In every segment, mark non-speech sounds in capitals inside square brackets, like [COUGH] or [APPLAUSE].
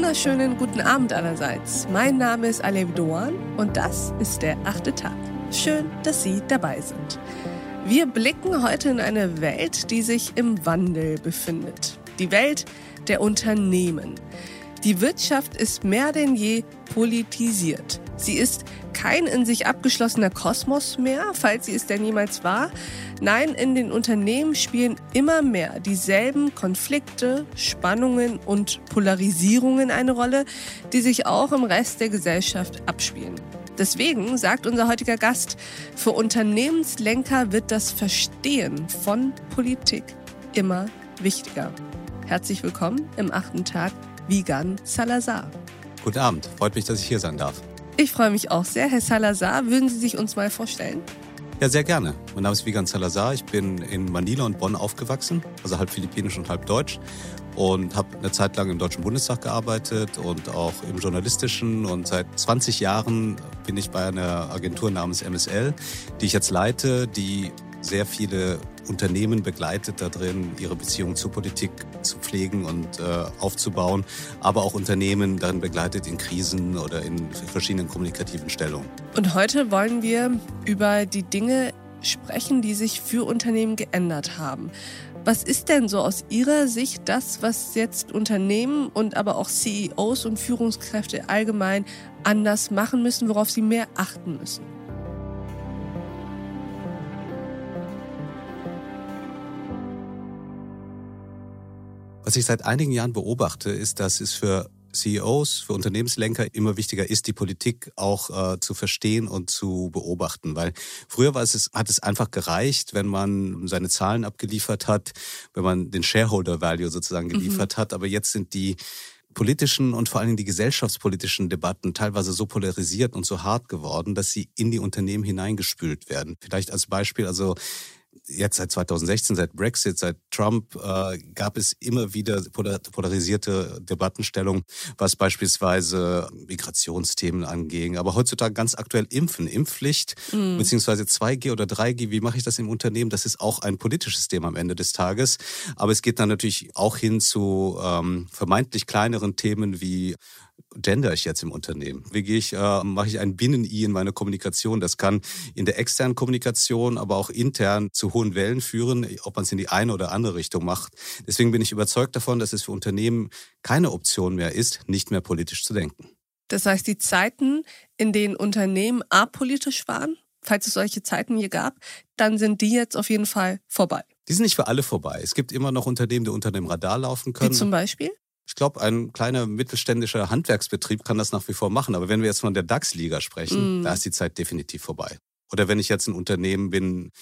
wunderschönen guten Abend allerseits. Mein Name ist Alev Doan und das ist der achte Tag. Schön, dass Sie dabei sind. Wir blicken heute in eine Welt, die sich im Wandel befindet. Die Welt der Unternehmen. Die Wirtschaft ist mehr denn je politisiert. Sie ist kein in sich abgeschlossener Kosmos mehr, falls sie es denn jemals war. Nein, in den Unternehmen spielen immer mehr dieselben Konflikte, Spannungen und Polarisierungen eine Rolle, die sich auch im Rest der Gesellschaft abspielen. Deswegen sagt unser heutiger Gast, für Unternehmenslenker wird das Verstehen von Politik immer wichtiger. Herzlich willkommen im achten Tag Vigan Salazar. Guten Abend, freut mich, dass ich hier sein darf. Ich freue mich auch sehr. Herr Salazar, würden Sie sich uns mal vorstellen? Ja, sehr gerne. Mein Name ist Vigan Salazar. Ich bin in Manila und Bonn aufgewachsen, also halb philippinisch und halb deutsch. Und habe eine Zeit lang im Deutschen Bundestag gearbeitet und auch im Journalistischen. Und seit 20 Jahren bin ich bei einer Agentur namens MSL, die ich jetzt leite, die sehr viele Unternehmen begleitet darin, ihre Beziehung zur Politik zu pflegen und äh, aufzubauen, aber auch Unternehmen darin begleitet in Krisen oder in verschiedenen kommunikativen Stellungen. Und heute wollen wir über die Dinge sprechen, die sich für Unternehmen geändert haben. Was ist denn so aus Ihrer Sicht das, was jetzt Unternehmen und aber auch CEOs und Führungskräfte allgemein anders machen müssen, worauf sie mehr achten müssen? Was ich seit einigen Jahren beobachte, ist, dass es für CEOs, für Unternehmenslenker immer wichtiger ist, die Politik auch äh, zu verstehen und zu beobachten. Weil früher war es, hat es einfach gereicht, wenn man seine Zahlen abgeliefert hat, wenn man den Shareholder Value sozusagen mhm. geliefert mhm. hat. Aber jetzt sind die politischen und vor allen Dingen die gesellschaftspolitischen Debatten teilweise so polarisiert und so hart geworden, dass sie in die Unternehmen hineingespült werden. Vielleicht als Beispiel, also jetzt seit 2016, seit Brexit, seit Trump äh, gab es immer wieder polarisierte Debattenstellungen, was beispielsweise Migrationsthemen anging. Aber heutzutage ganz aktuell Impfen, Impfpflicht, mhm. beziehungsweise 2G oder 3G, wie mache ich das im Unternehmen? Das ist auch ein politisches Thema am Ende des Tages. Aber es geht dann natürlich auch hin zu ähm, vermeintlich kleineren Themen wie gender ich jetzt im Unternehmen? Wie gehe ich, äh, mache ich ein Binnen-I in meine Kommunikation? Das kann in der externen Kommunikation, aber auch intern zu hohen Wellen führen, ob man es in die eine oder andere Richtung macht. Deswegen bin ich überzeugt davon, dass es für Unternehmen keine Option mehr ist, nicht mehr politisch zu denken. Das heißt, die Zeiten, in denen Unternehmen apolitisch waren, falls es solche Zeiten hier gab, dann sind die jetzt auf jeden Fall vorbei. Die sind nicht für alle vorbei. Es gibt immer noch Unternehmen, die unter dem Radar laufen können. Wie zum Beispiel? Ich glaube, ein kleiner mittelständischer Handwerksbetrieb kann das nach wie vor machen. Aber wenn wir jetzt von der DAX-Liga sprechen, mm. da ist die Zeit definitiv vorbei. Oder wenn ich jetzt ein Unternehmen bin,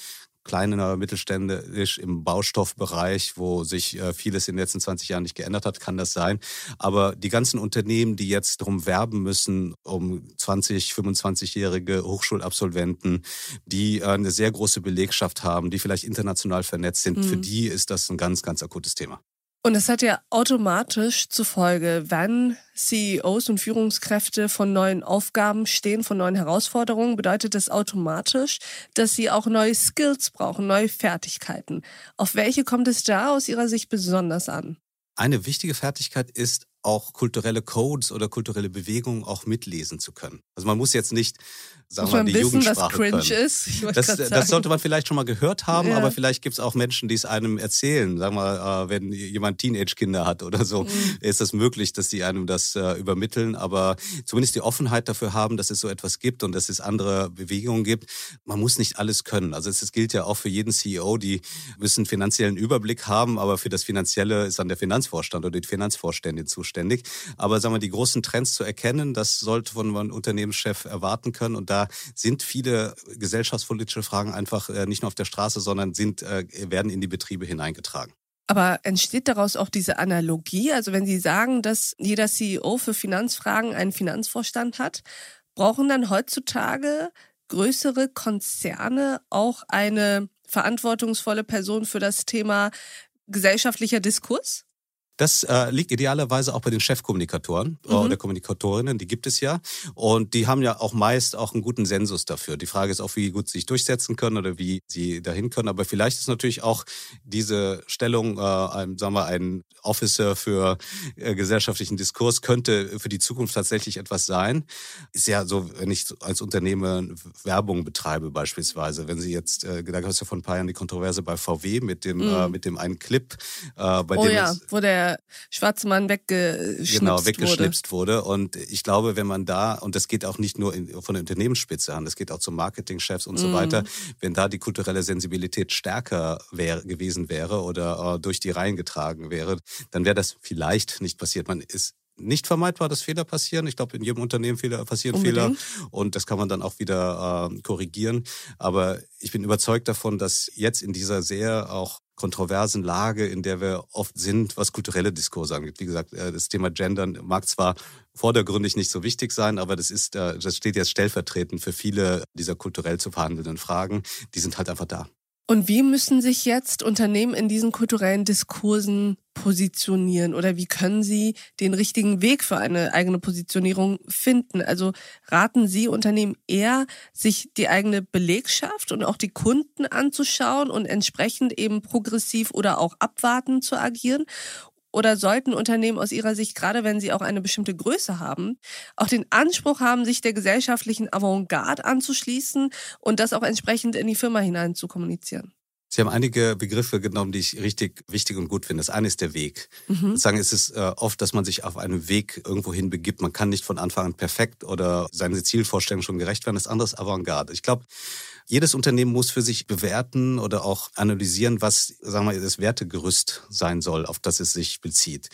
kleiner mittelständisch im Baustoffbereich, wo sich äh, vieles in den letzten 20 Jahren nicht geändert hat, kann das sein. Aber die ganzen Unternehmen, die jetzt darum werben müssen, um 20, 25-jährige Hochschulabsolventen, die äh, eine sehr große Belegschaft haben, die vielleicht international vernetzt sind, mhm. für die ist das ein ganz, ganz akutes Thema. Und das hat ja automatisch zur Folge, wenn CEOs und Führungskräfte von neuen Aufgaben stehen, von neuen Herausforderungen, bedeutet das automatisch, dass sie auch neue Skills brauchen, neue Fertigkeiten. Auf welche kommt es da aus Ihrer Sicht besonders an? Eine wichtige Fertigkeit ist auch kulturelle Codes oder kulturelle Bewegungen auch mitlesen zu können. Also man muss jetzt nicht sagen wir mal, die wissen, Jugendsprache was cringe können. ist. Das, das, sollte man vielleicht schon mal gehört haben, ja. aber vielleicht gibt es auch Menschen, die es einem erzählen. Sagen wir, äh, wenn jemand Teenage-Kinder hat oder so, mhm. ist das möglich, dass die einem das äh, übermitteln. Aber zumindest die Offenheit dafür haben, dass es so etwas gibt und dass es andere Bewegungen gibt. Man muss nicht alles können. Also es, gilt ja auch für jeden CEO, die müssen finanziellen Überblick haben, aber für das Finanzielle ist dann der Finanzvorstand oder die Finanzvorstände zuständig. Aber sagen wir, die großen Trends zu erkennen, das sollte von einem Unternehmenschef erwarten können und da sind viele gesellschaftspolitische Fragen einfach äh, nicht nur auf der Straße, sondern sind, äh, werden in die Betriebe hineingetragen. Aber entsteht daraus auch diese Analogie? Also wenn Sie sagen, dass jeder CEO für Finanzfragen einen Finanzvorstand hat, brauchen dann heutzutage größere Konzerne auch eine verantwortungsvolle Person für das Thema gesellschaftlicher Diskurs? Das äh, liegt idealerweise auch bei den Chefkommunikatoren äh, mhm. oder Kommunikatorinnen, die gibt es ja. Und die haben ja auch meist auch einen guten Sensus dafür. Die Frage ist auch, wie gut sie sich durchsetzen können oder wie sie dahin können. Aber vielleicht ist natürlich auch diese Stellung, äh, ein, sagen wir, ein Officer für äh, gesellschaftlichen Diskurs könnte für die Zukunft tatsächlich etwas sein. Ist ja so, wenn ich als Unternehmer Werbung betreibe beispielsweise, wenn Sie jetzt, äh, da gab es ja vor ein paar Jahren die Kontroverse bei VW mit dem, mhm. äh, mit dem einen Clip, äh, bei oh dem ja, wo der schwarze Mann weggeschnipst genau, weggeschnipst wurde. wurde. Und ich glaube, wenn man da, und das geht auch nicht nur in, von der Unternehmensspitze an, das geht auch zum Marketingchefs und mhm. so weiter, wenn da die kulturelle Sensibilität stärker wär, gewesen wäre oder äh, durch die Reihen getragen wäre, dann wäre das vielleicht nicht passiert. Man ist nicht vermeidbar, dass Fehler passieren. Ich glaube, in jedem Unternehmen Fehler, passieren Unbedingt. Fehler und das kann man dann auch wieder äh, korrigieren. Aber ich bin überzeugt davon, dass jetzt in dieser sehr auch kontroversen Lage, in der wir oft sind, was kulturelle Diskurse angeht. Wie gesagt, äh, das Thema Gendern mag zwar vordergründig nicht so wichtig sein, aber das ist, äh, das steht jetzt stellvertretend für viele dieser kulturell zu verhandelnden Fragen. Die sind halt einfach da. Und wie müssen sich jetzt Unternehmen in diesen kulturellen Diskursen positionieren oder wie können sie den richtigen Weg für eine eigene Positionierung finden? Also raten Sie Unternehmen eher, sich die eigene Belegschaft und auch die Kunden anzuschauen und entsprechend eben progressiv oder auch abwartend zu agieren? Oder sollten Unternehmen aus Ihrer Sicht, gerade wenn sie auch eine bestimmte Größe haben, auch den Anspruch haben, sich der gesellschaftlichen Avantgarde anzuschließen und das auch entsprechend in die Firma hinein zu kommunizieren? Sie haben einige Begriffe genommen, die ich richtig wichtig und gut finde. Das eine ist der Weg. Mhm. Sagen, es ist äh, oft, dass man sich auf einem Weg irgendwo hin begibt. Man kann nicht von Anfang an perfekt oder seine Zielvorstellung schon gerecht werden. Das andere ist Avantgarde. Ich glaube, jedes Unternehmen muss für sich bewerten oder auch analysieren, was, sagen wir, das Wertegerüst sein soll, auf das es sich bezieht.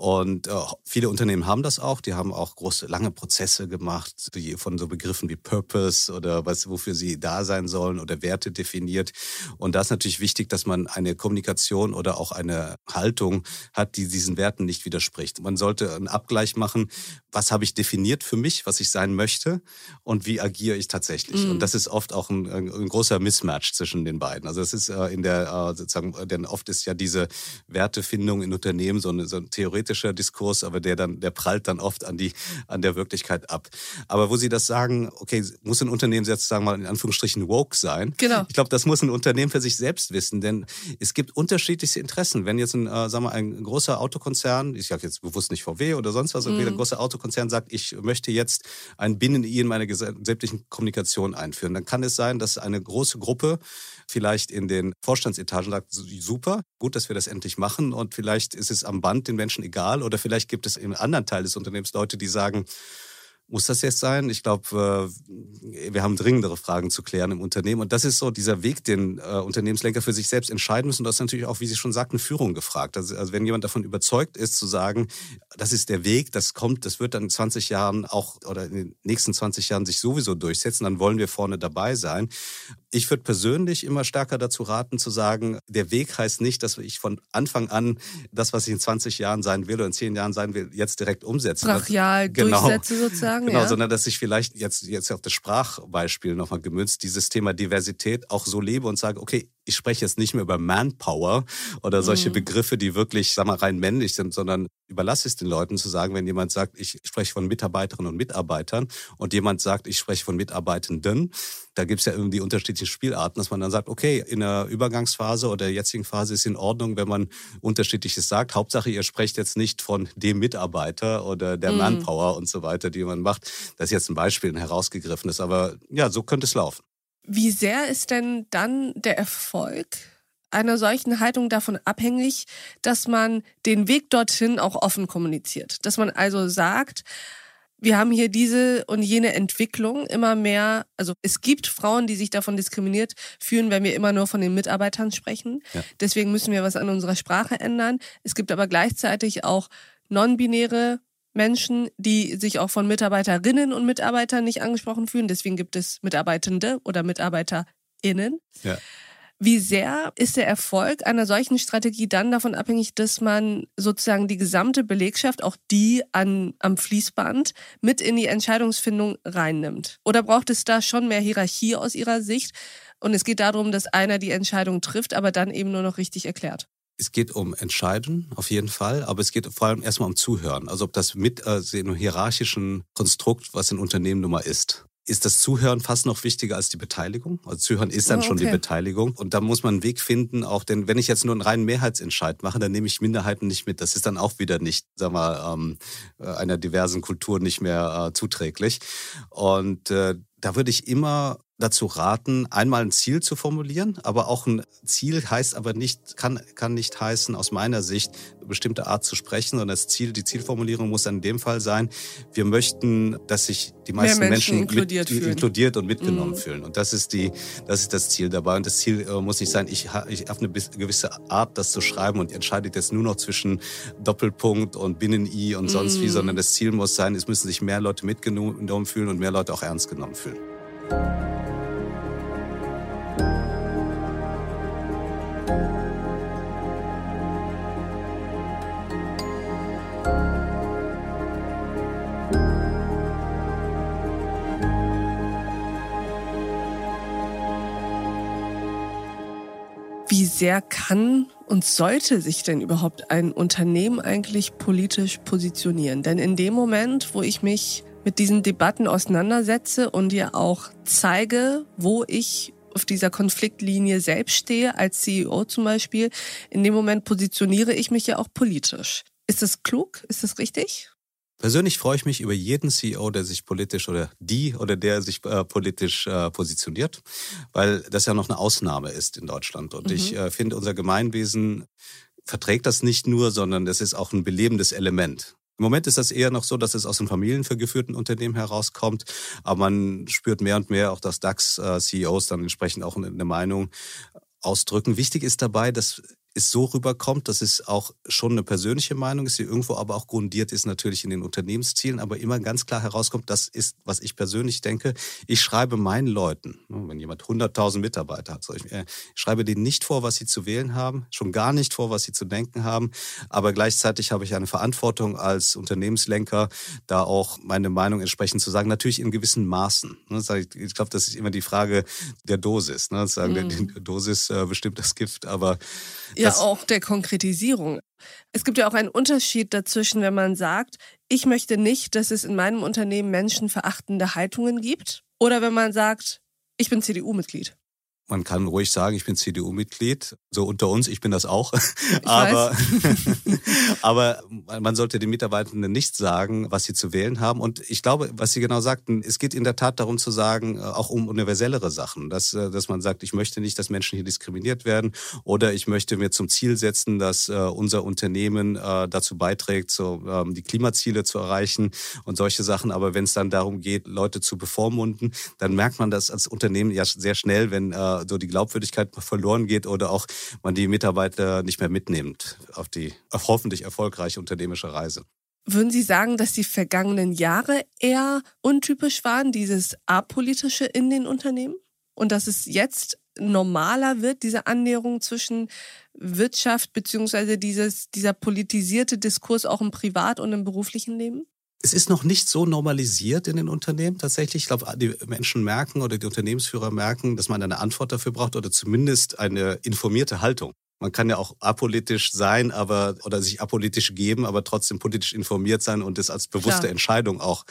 Und äh, viele Unternehmen haben das auch. Die haben auch große, lange Prozesse gemacht, die von so Begriffen wie Purpose oder was, wofür sie da sein sollen oder Werte definiert. Und da ist natürlich wichtig, dass man eine Kommunikation oder auch eine Haltung hat, die diesen Werten nicht widerspricht. Man sollte einen Abgleich machen, was habe ich definiert für mich, was ich sein möchte und wie agiere ich tatsächlich. Mhm. Und das ist oft auch ein, ein, großer Mismatch zwischen den beiden. Also es ist äh, in der, äh, sozusagen, denn oft ist ja diese Wertefindung in Unternehmen so, eine, so ein theoretisches theoretischer Diskurs, aber der dann, der prallt dann oft an die, an der Wirklichkeit ab. Aber wo Sie das sagen, okay, muss ein Unternehmen jetzt, sagen mal, in Anführungsstrichen woke sein? Genau. Ich glaube, das muss ein Unternehmen für sich selbst wissen, denn es gibt unterschiedlichste Interessen. Wenn jetzt ein, äh, sagen wir, ein großer Autokonzern, ich sage jetzt bewusst nicht VW oder sonst was, mhm. ein großer Autokonzern sagt, ich möchte jetzt ein Binnen-I in meine sämtlichen Kommunikation einführen, dann kann es sein, dass eine große Gruppe vielleicht in den Vorstandsetagen sagt, super, gut, dass wir das endlich machen und vielleicht ist es am Band den Menschen egal oder vielleicht gibt es im anderen Teil des Unternehmens Leute, die sagen, muss das jetzt sein? Ich glaube, äh, wir haben dringendere Fragen zu klären im Unternehmen. Und das ist so dieser Weg, den äh, Unternehmenslenker für sich selbst entscheiden müssen. Und das ist natürlich auch, wie Sie schon sagten, Führung gefragt. Also, also wenn jemand davon überzeugt ist, zu sagen, das ist der Weg, das kommt, das wird dann in 20 Jahren auch oder in den nächsten 20 Jahren sich sowieso durchsetzen, dann wollen wir vorne dabei sein. Ich würde persönlich immer stärker dazu raten, zu sagen, der Weg heißt nicht, dass ich von Anfang an das, was ich in 20 Jahren sein will oder in 10 Jahren sein will, jetzt direkt umsetze. Brachial genau. durchsetze sozusagen. Genau, ja. sondern dass ich vielleicht jetzt, jetzt auf das Sprachbeispiel nochmal gemünzt, dieses Thema Diversität auch so lebe und sage, okay, ich spreche jetzt nicht mehr über Manpower oder solche mhm. Begriffe, die wirklich, sag mal, rein männlich sind, sondern überlasse es den Leuten zu sagen, wenn jemand sagt, ich spreche von Mitarbeiterinnen und Mitarbeitern und jemand sagt, ich spreche von Mitarbeitenden, da gibt es ja irgendwie unterschiedliche Spielarten, dass man dann sagt, okay, in der Übergangsphase oder der jetzigen Phase ist in Ordnung, wenn man unterschiedliches sagt. Hauptsache, ihr sprecht jetzt nicht von dem Mitarbeiter oder der mhm. Manpower und so weiter, die man macht. Das ist jetzt ein Beispiel, ein herausgegriffenes, aber ja, so könnte es laufen. Wie sehr ist denn dann der Erfolg einer solchen Haltung davon abhängig, dass man den Weg dorthin auch offen kommuniziert? Dass man also sagt, wir haben hier diese und jene Entwicklung immer mehr. Also es gibt Frauen, die sich davon diskriminiert fühlen, wenn wir immer nur von den Mitarbeitern sprechen. Ja. Deswegen müssen wir was an unserer Sprache ändern. Es gibt aber gleichzeitig auch non-binäre Menschen, die sich auch von Mitarbeiterinnen und Mitarbeitern nicht angesprochen fühlen. Deswegen gibt es Mitarbeitende oder MitarbeiterInnen. Ja. Wie sehr ist der Erfolg einer solchen Strategie dann davon abhängig, dass man sozusagen die gesamte Belegschaft, auch die an, am Fließband, mit in die Entscheidungsfindung reinnimmt? Oder braucht es da schon mehr Hierarchie aus Ihrer Sicht? Und es geht darum, dass einer die Entscheidung trifft, aber dann eben nur noch richtig erklärt. Es geht um Entscheiden, auf jeden Fall, aber es geht vor allem erstmal um Zuhören. Also ob das mit äh, einem hierarchischen Konstrukt, was ein Unternehmen nun mal ist ist das Zuhören fast noch wichtiger als die Beteiligung. Also Zuhören ist dann oh, okay. schon die Beteiligung. Und da muss man einen Weg finden, auch denn wenn ich jetzt nur einen reinen Mehrheitsentscheid mache, dann nehme ich Minderheiten nicht mit. Das ist dann auch wieder nicht, sag mal, ähm, äh, einer diversen Kultur nicht mehr äh, zuträglich. Und äh, da würde ich immer dazu raten, einmal ein Ziel zu formulieren, aber auch ein Ziel heißt aber nicht, kann, kann nicht heißen, aus meiner Sicht, eine bestimmte Art zu sprechen, sondern das Ziel, die Zielformulierung muss dann in dem Fall sein, wir möchten, dass sich die meisten Menschen, Menschen, inkludiert, mit, inkludiert und mitgenommen mhm. fühlen. Und das ist die, das ist das Ziel dabei. Und das Ziel äh, muss nicht sein, ich, ich habe eine gewisse Art, das zu schreiben und entscheidet jetzt nur noch zwischen Doppelpunkt und Binnen-I und sonst mhm. wie, sondern das Ziel muss sein, es müssen sich mehr Leute mitgenommen fühlen und mehr Leute auch ernst genommen fühlen. Wie sehr kann und sollte sich denn überhaupt ein Unternehmen eigentlich politisch positionieren? Denn in dem Moment, wo ich mich mit diesen Debatten auseinandersetze und dir auch zeige, wo ich auf dieser Konfliktlinie selbst stehe, als CEO zum Beispiel, in dem Moment positioniere ich mich ja auch politisch. Ist das klug? Ist das richtig? Persönlich freue ich mich über jeden CEO, der sich politisch oder die oder der sich äh, politisch äh, positioniert, weil das ja noch eine Ausnahme ist in Deutschland. Und mhm. ich äh, finde, unser Gemeinwesen verträgt das nicht nur, sondern das ist auch ein belebendes Element. Im Moment ist das eher noch so, dass es aus den familiengeführten Unternehmen herauskommt, aber man spürt mehr und mehr auch, dass DAX-CEOs dann entsprechend auch eine Meinung ausdrücken. Wichtig ist dabei, dass es so rüberkommt, dass es auch schon eine persönliche Meinung ist, die irgendwo aber auch grundiert ist natürlich in den Unternehmenszielen, aber immer ganz klar herauskommt, das ist, was ich persönlich denke. Ich schreibe meinen Leuten, ne, wenn jemand 100.000 Mitarbeiter hat, ich, äh, ich schreibe denen nicht vor, was sie zu wählen haben, schon gar nicht vor, was sie zu denken haben, aber gleichzeitig habe ich eine Verantwortung als Unternehmenslenker, da auch meine Meinung entsprechend zu sagen, natürlich in gewissen Maßen. Ne, ich glaube, das ist immer die Frage der Dosis. Ne? Sagen, mm. Die Dosis äh, bestimmt das Gift, aber ja, auch der Konkretisierung. Es gibt ja auch einen Unterschied dazwischen, wenn man sagt, ich möchte nicht, dass es in meinem Unternehmen menschenverachtende Haltungen gibt. Oder wenn man sagt, ich bin CDU-Mitglied man kann ruhig sagen, ich bin CDU-Mitglied. So unter uns, ich bin das auch. [LAUGHS] Aber, [LAUGHS] aber man sollte den Mitarbeitenden nicht sagen, was sie zu wählen haben. Und ich glaube, was Sie genau sagten, es geht in der Tat darum zu sagen, äh, auch um universellere Sachen, dass, äh, dass man sagt, ich möchte nicht, dass Menschen hier diskriminiert werden oder ich möchte mir zum Ziel setzen, dass äh, unser Unternehmen dazu beiträgt, so ähm, die Klimaziele zu erreichen und solche Sachen. Aber wenn es dann darum geht, Leute zu bevormunden, dann merkt man das als Unternehmen ja sehr schnell, wenn so die Glaubwürdigkeit verloren geht oder auch man die Mitarbeiter nicht mehr mitnimmt auf die hoffentlich erfolgreiche unternehmerische Reise. Würden Sie sagen, dass die vergangenen Jahre eher untypisch waren, dieses Apolitische in den Unternehmen? Und dass es jetzt normaler wird, diese Annäherung zwischen Wirtschaft dieses, dieser politisierte Diskurs auch im Privat- und im beruflichen Leben? Es ist noch nicht so normalisiert in den Unternehmen tatsächlich. Ich glaube, die Menschen merken oder die Unternehmensführer merken, dass man eine Antwort dafür braucht oder zumindest eine informierte Haltung. Man kann ja auch apolitisch sein, aber oder sich apolitisch geben, aber trotzdem politisch informiert sein und das als bewusste Klar. Entscheidung auch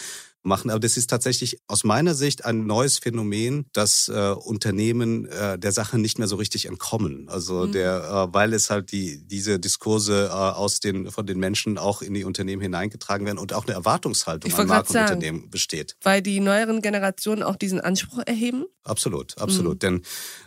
machen. Aber das ist tatsächlich aus meiner Sicht ein neues Phänomen, dass äh, Unternehmen äh, der Sache nicht mehr so richtig entkommen. Also mhm. der, äh, weil es halt die diese Diskurse äh, aus den von den Menschen auch in die Unternehmen hineingetragen werden und auch eine Erwartungshaltung an Marken und Unternehmen besteht. Weil die neueren Generationen auch diesen Anspruch erheben? Absolut, absolut. Mhm. Denn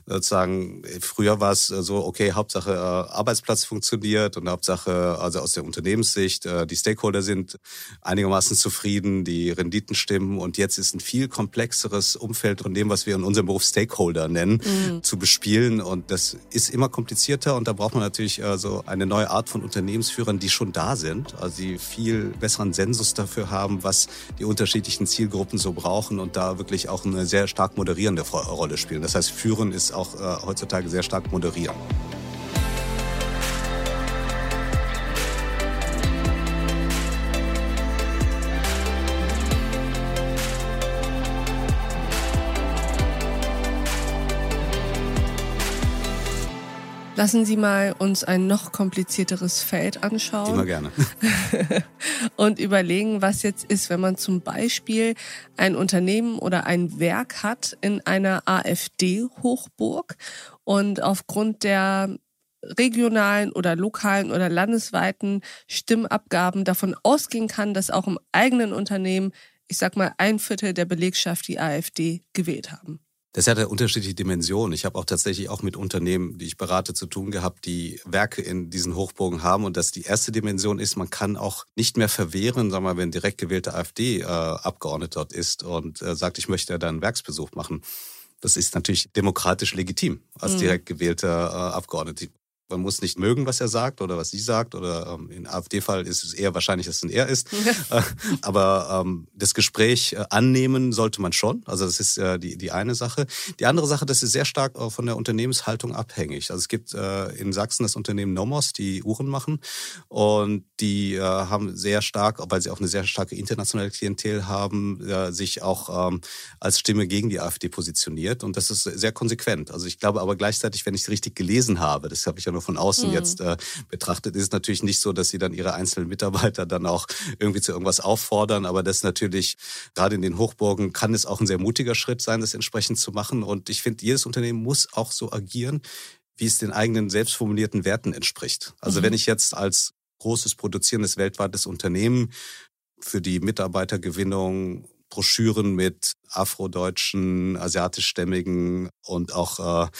sozusagen früher war es so, okay, Hauptsache äh, Arbeitsplatz funktioniert und Hauptsache also aus der Unternehmenssicht äh, die Stakeholder sind einigermaßen zufrieden, die Rendite Renditen stimmen. Und jetzt ist ein viel komplexeres Umfeld von dem, was wir in unserem Beruf Stakeholder nennen, mhm. zu bespielen. Und das ist immer komplizierter. Und da braucht man natürlich äh, so eine neue Art von Unternehmensführern, die schon da sind, also die viel besseren Sensus dafür haben, was die unterschiedlichen Zielgruppen so brauchen und da wirklich auch eine sehr stark moderierende Rolle spielen. Das heißt, führen ist auch äh, heutzutage sehr stark moderieren. Lassen Sie mal uns ein noch komplizierteres Feld anschauen. Immer gerne. [LAUGHS] und überlegen, was jetzt ist, wenn man zum Beispiel ein Unternehmen oder ein Werk hat in einer AfD-Hochburg und aufgrund der regionalen oder lokalen oder landesweiten Stimmabgaben davon ausgehen kann, dass auch im eigenen Unternehmen, ich sag mal, ein Viertel der Belegschaft die AfD gewählt haben. Das hat ja unterschiedliche Dimensionen. Ich habe auch tatsächlich auch mit Unternehmen, die ich berate, zu tun gehabt, die Werke in diesen Hochburgen haben. Und dass die erste Dimension ist, man kann auch nicht mehr verwehren, sagen wir mal, wenn direkt gewählter AfD-Abgeordneter dort ist und äh, sagt, ich möchte da einen Werksbesuch machen. Das ist natürlich demokratisch legitim als mhm. direkt gewählter äh, Abgeordneter. Man muss nicht mögen, was er sagt oder was sie sagt. Oder ähm, im AfD-Fall ist es eher wahrscheinlich, dass es er ist. Ja. aber ähm, das Gespräch äh, annehmen sollte man schon. Also das ist äh, die, die eine Sache. Die andere Sache, das ist sehr stark auch von der Unternehmenshaltung abhängig. Also es gibt äh, in Sachsen das Unternehmen Nomos, die Uhren machen. Und die äh, haben sehr stark, weil sie auch eine sehr starke internationale Klientel haben, äh, sich auch ähm, als Stimme gegen die AfD positioniert. Und das ist sehr konsequent. Also ich glaube aber gleichzeitig, wenn ich es richtig gelesen habe, das habe ich ja nur von außen mhm. jetzt äh, betrachtet, ist es natürlich nicht so, dass sie dann ihre einzelnen Mitarbeiter dann auch irgendwie zu irgendwas auffordern. Aber das natürlich, gerade in den Hochburgen, kann es auch ein sehr mutiger Schritt sein, das entsprechend zu machen. Und ich finde, jedes Unternehmen muss auch so agieren, wie es den eigenen selbstformulierten Werten entspricht. Also mhm. wenn ich jetzt als großes produzierendes weltweites Unternehmen für die Mitarbeitergewinnung Broschüren mit afrodeutschen, asiatischstämmigen und auch, äh,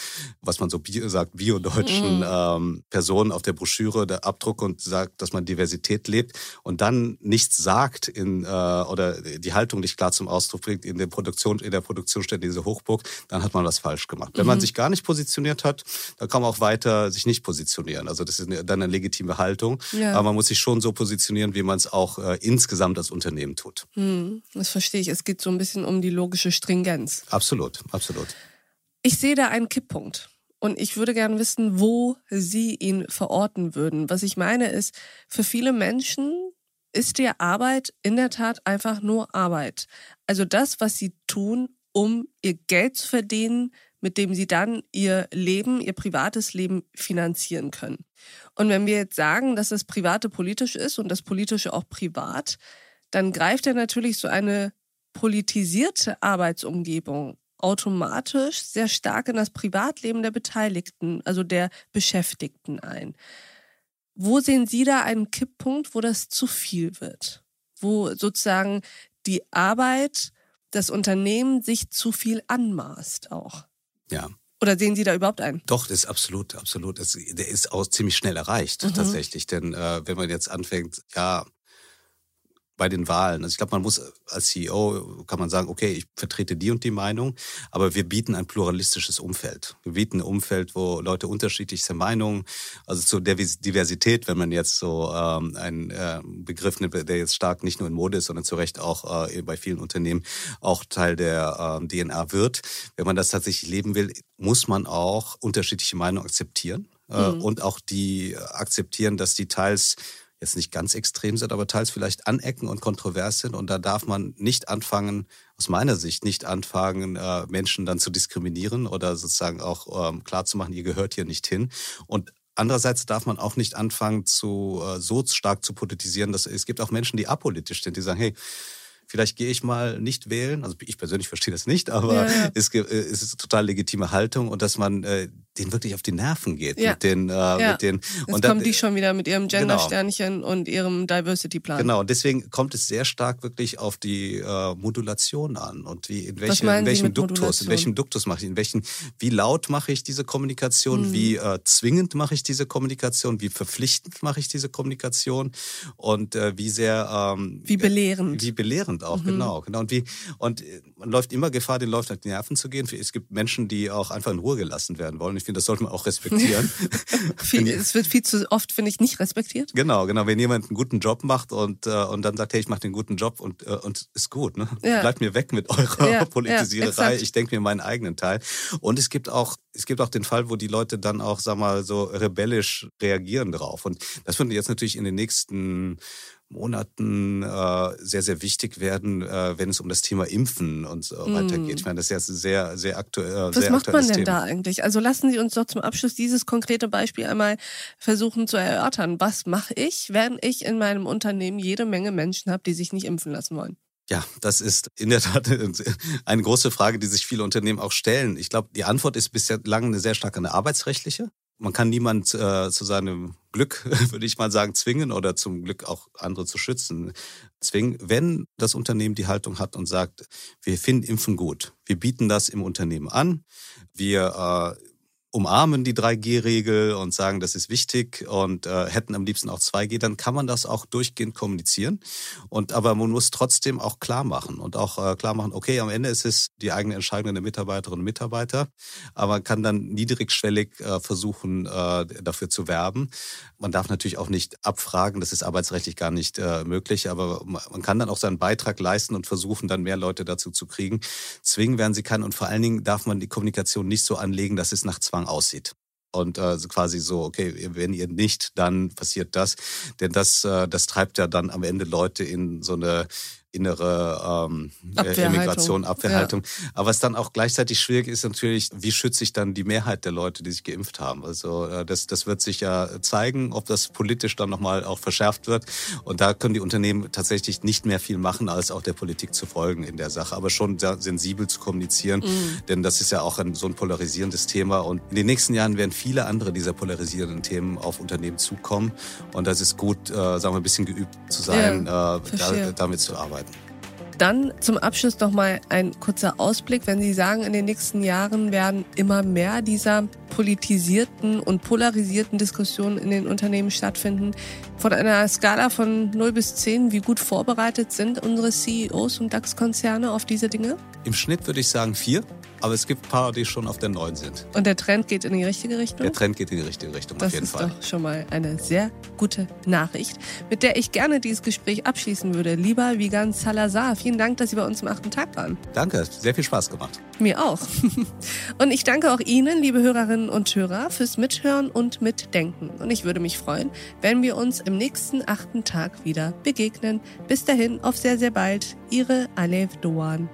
was man so bio, sagt, biodeutschen mhm. ähm, Personen auf der Broschüre, der Abdruck und sagt, dass man Diversität lebt und dann nichts sagt in, äh, oder die Haltung nicht klar zum Ausdruck bringt in der Produktion, in der Produktionsstätte dieser Hochburg, dann hat man was falsch gemacht. Wenn man mhm. sich gar nicht positioniert hat, dann kann man auch weiter sich nicht positionieren. Also das ist dann eine legitime Haltung. Ja. Aber man muss sich schon so positionieren, wie man es auch äh, insgesamt als Unternehmen tut. Mhm. Das verstehe ich. Es geht so ein bisschen um die logische Stringenz. Absolut, absolut. Ich sehe da einen Kipppunkt. Und ich würde gerne wissen, wo Sie ihn verorten würden. Was ich meine ist, für viele Menschen ist die Arbeit in der Tat einfach nur Arbeit. Also das, was sie tun, um ihr Geld zu verdienen, mit dem sie dann ihr Leben, ihr privates Leben finanzieren können. Und wenn wir jetzt sagen, dass das Private politisch ist und das Politische auch privat, dann greift ja natürlich so eine politisierte Arbeitsumgebung automatisch sehr stark in das Privatleben der Beteiligten, also der Beschäftigten ein. Wo sehen Sie da einen Kipppunkt, wo das zu viel wird? Wo sozusagen die Arbeit, das Unternehmen sich zu viel anmaßt auch? Ja. Oder sehen Sie da überhaupt einen? Doch, das ist absolut, absolut. Das, der ist auch ziemlich schnell erreicht, mhm. tatsächlich. Denn äh, wenn man jetzt anfängt, ja, bei den Wahlen. Also ich glaube, man muss als CEO kann man sagen, okay, ich vertrete die und die Meinung, aber wir bieten ein pluralistisches Umfeld. Wir bieten ein Umfeld, wo Leute unterschiedlichste Meinungen, also zur Diversität, wenn man jetzt so ähm, einen äh, Begriff nimmt, der jetzt stark nicht nur in Mode ist, sondern zu Recht auch äh, bei vielen Unternehmen auch Teil der äh, DNA wird. Wenn man das tatsächlich leben will, muss man auch unterschiedliche Meinungen akzeptieren. Äh, mhm. Und auch die akzeptieren, dass die teils jetzt nicht ganz extrem sind, aber teils vielleicht anecken und kontrovers sind. Und da darf man nicht anfangen, aus meiner Sicht nicht anfangen, äh, Menschen dann zu diskriminieren oder sozusagen auch ähm, klarzumachen, ihr gehört hier nicht hin. Und Andererseits darf man auch nicht anfangen, zu, äh, so stark zu politisieren, dass es gibt auch Menschen, die apolitisch sind, die sagen, hey, vielleicht gehe ich mal nicht wählen. Also ich persönlich verstehe das nicht, aber ja, ja. Es, äh, es, ist eine total legitime Haltung und dass man äh, denen wirklich auf die Nerven geht. Ja. Mit den, äh, ja. mit den, Jetzt und kommen die schon wieder mit ihrem genau. Gender-Sternchen genau. und ihrem Diversity-Plan. Genau, und deswegen kommt es sehr stark wirklich auf die äh, Modulation an und wie in, welche, in welchem Duktus, Modulation? in welchem Duktus mache ich, in welchen, wie laut mache ich diese Kommunikation, hm. wie äh, zwingend mache ich diese Kommunikation, wie verpflichtend mache ich diese Kommunikation und äh, wie sehr ähm, wie belehrend. Wie belehrend auch, mhm. genau. genau. Und wie und äh, man läuft immer Gefahr, den Leuten auf die Nerven zu gehen. Es gibt Menschen, die auch einfach in Ruhe gelassen werden wollen. Ich finde, das sollte man auch respektieren. [LAUGHS] viel, es wird viel zu oft, finde ich, nicht respektiert. Genau, genau. Wenn jemand einen guten Job macht und, äh, und dann sagt, hey, ich mache den guten Job und, äh, und ist gut, ne? Ja. Bleibt mir weg mit eurer ja, [LAUGHS] Politisiererei. Ja, ich denke mir meinen eigenen Teil. Und es gibt auch es gibt auch den Fall, wo die Leute dann auch, sag mal, so rebellisch reagieren drauf. Und das würde jetzt natürlich in den nächsten Monaten äh, sehr, sehr wichtig werden, äh, wenn es um das Thema Impfen und so mm. weiter geht. Ich meine, das ist ja sehr, sehr aktuell. Was sehr macht man denn Thema. da eigentlich? Also lassen Sie uns doch zum Abschluss dieses konkrete Beispiel einmal versuchen zu erörtern. Was mache ich, wenn ich in meinem Unternehmen jede Menge Menschen habe, die sich nicht impfen lassen wollen? Ja, das ist in der Tat [LAUGHS] eine große Frage, die sich viele Unternehmen auch stellen. Ich glaube, die Antwort ist bislang eine sehr stark eine arbeitsrechtliche. Man kann niemand äh, zu seinem Glück, [LAUGHS] würde ich mal sagen, zwingen oder zum Glück auch andere zu schützen. Zwingen, wenn das Unternehmen die Haltung hat und sagt, wir finden Impfen gut, wir bieten das im Unternehmen an, wir äh, umarmen die 3G-Regel und sagen, das ist wichtig und äh, hätten am liebsten auch 2G, dann kann man das auch durchgehend kommunizieren. Und aber man muss trotzdem auch klar machen und auch äh, klar machen, okay, am Ende ist es die eigene Entscheidung der Mitarbeiterinnen und Mitarbeiter, aber man kann dann niedrigschwellig äh, versuchen, äh, dafür zu werben. Man darf natürlich auch nicht abfragen, das ist arbeitsrechtlich gar nicht äh, möglich, aber man kann dann auch seinen Beitrag leisten und versuchen, dann mehr Leute dazu zu kriegen. Zwingen werden sie kann und vor allen Dingen darf man die Kommunikation nicht so anlegen, dass es nach Zwang Anfang aussieht. Und äh, quasi so, okay, wenn ihr nicht, dann passiert das. Denn das, äh, das treibt ja dann am Ende Leute in so eine innere ähm, Abwehrhaltung. Immigration, Abwehrhaltung. Ja. Aber was dann auch gleichzeitig schwierig ist natürlich, wie schütze ich dann die Mehrheit der Leute, die sich geimpft haben? Also äh, das, das wird sich ja zeigen, ob das politisch dann nochmal auch verschärft wird. Und da können die Unternehmen tatsächlich nicht mehr viel machen, als auch der Politik zu folgen in der Sache. Aber schon sensibel zu kommunizieren, mhm. denn das ist ja auch ein, so ein polarisierendes Thema. Und in den nächsten Jahren werden viele andere dieser polarisierenden Themen auf Unternehmen zukommen. Und das ist gut, äh, sagen wir, ein bisschen geübt zu sein, ja, äh, da, damit zu arbeiten. Dann zum Abschluss noch mal ein kurzer Ausblick. Wenn Sie sagen, in den nächsten Jahren werden immer mehr dieser politisierten und polarisierten Diskussionen in den Unternehmen stattfinden. Von einer Skala von 0 bis 10, wie gut vorbereitet sind unsere CEOs und DAX-Konzerne auf diese Dinge? Im Schnitt würde ich sagen vier. Aber es gibt ein paar, die schon auf der neuen sind. Und der Trend geht in die richtige Richtung? Der Trend geht in die richtige Richtung, das auf jeden Fall. Das ist doch schon mal eine sehr gute Nachricht, mit der ich gerne dieses Gespräch abschließen würde. Lieber Vigan Salazar, vielen Dank, dass Sie bei uns im achten Tag waren. Danke, sehr viel Spaß gemacht. Mir auch. [LAUGHS] Und ich danke auch Ihnen, liebe Hörerinnen und Hörer, fürs Mithören und Mitdenken. Und ich würde mich freuen, wenn wir uns im nächsten achten Tag wieder begegnen. Bis dahin, auf sehr, sehr bald. Ihre Alev Doan.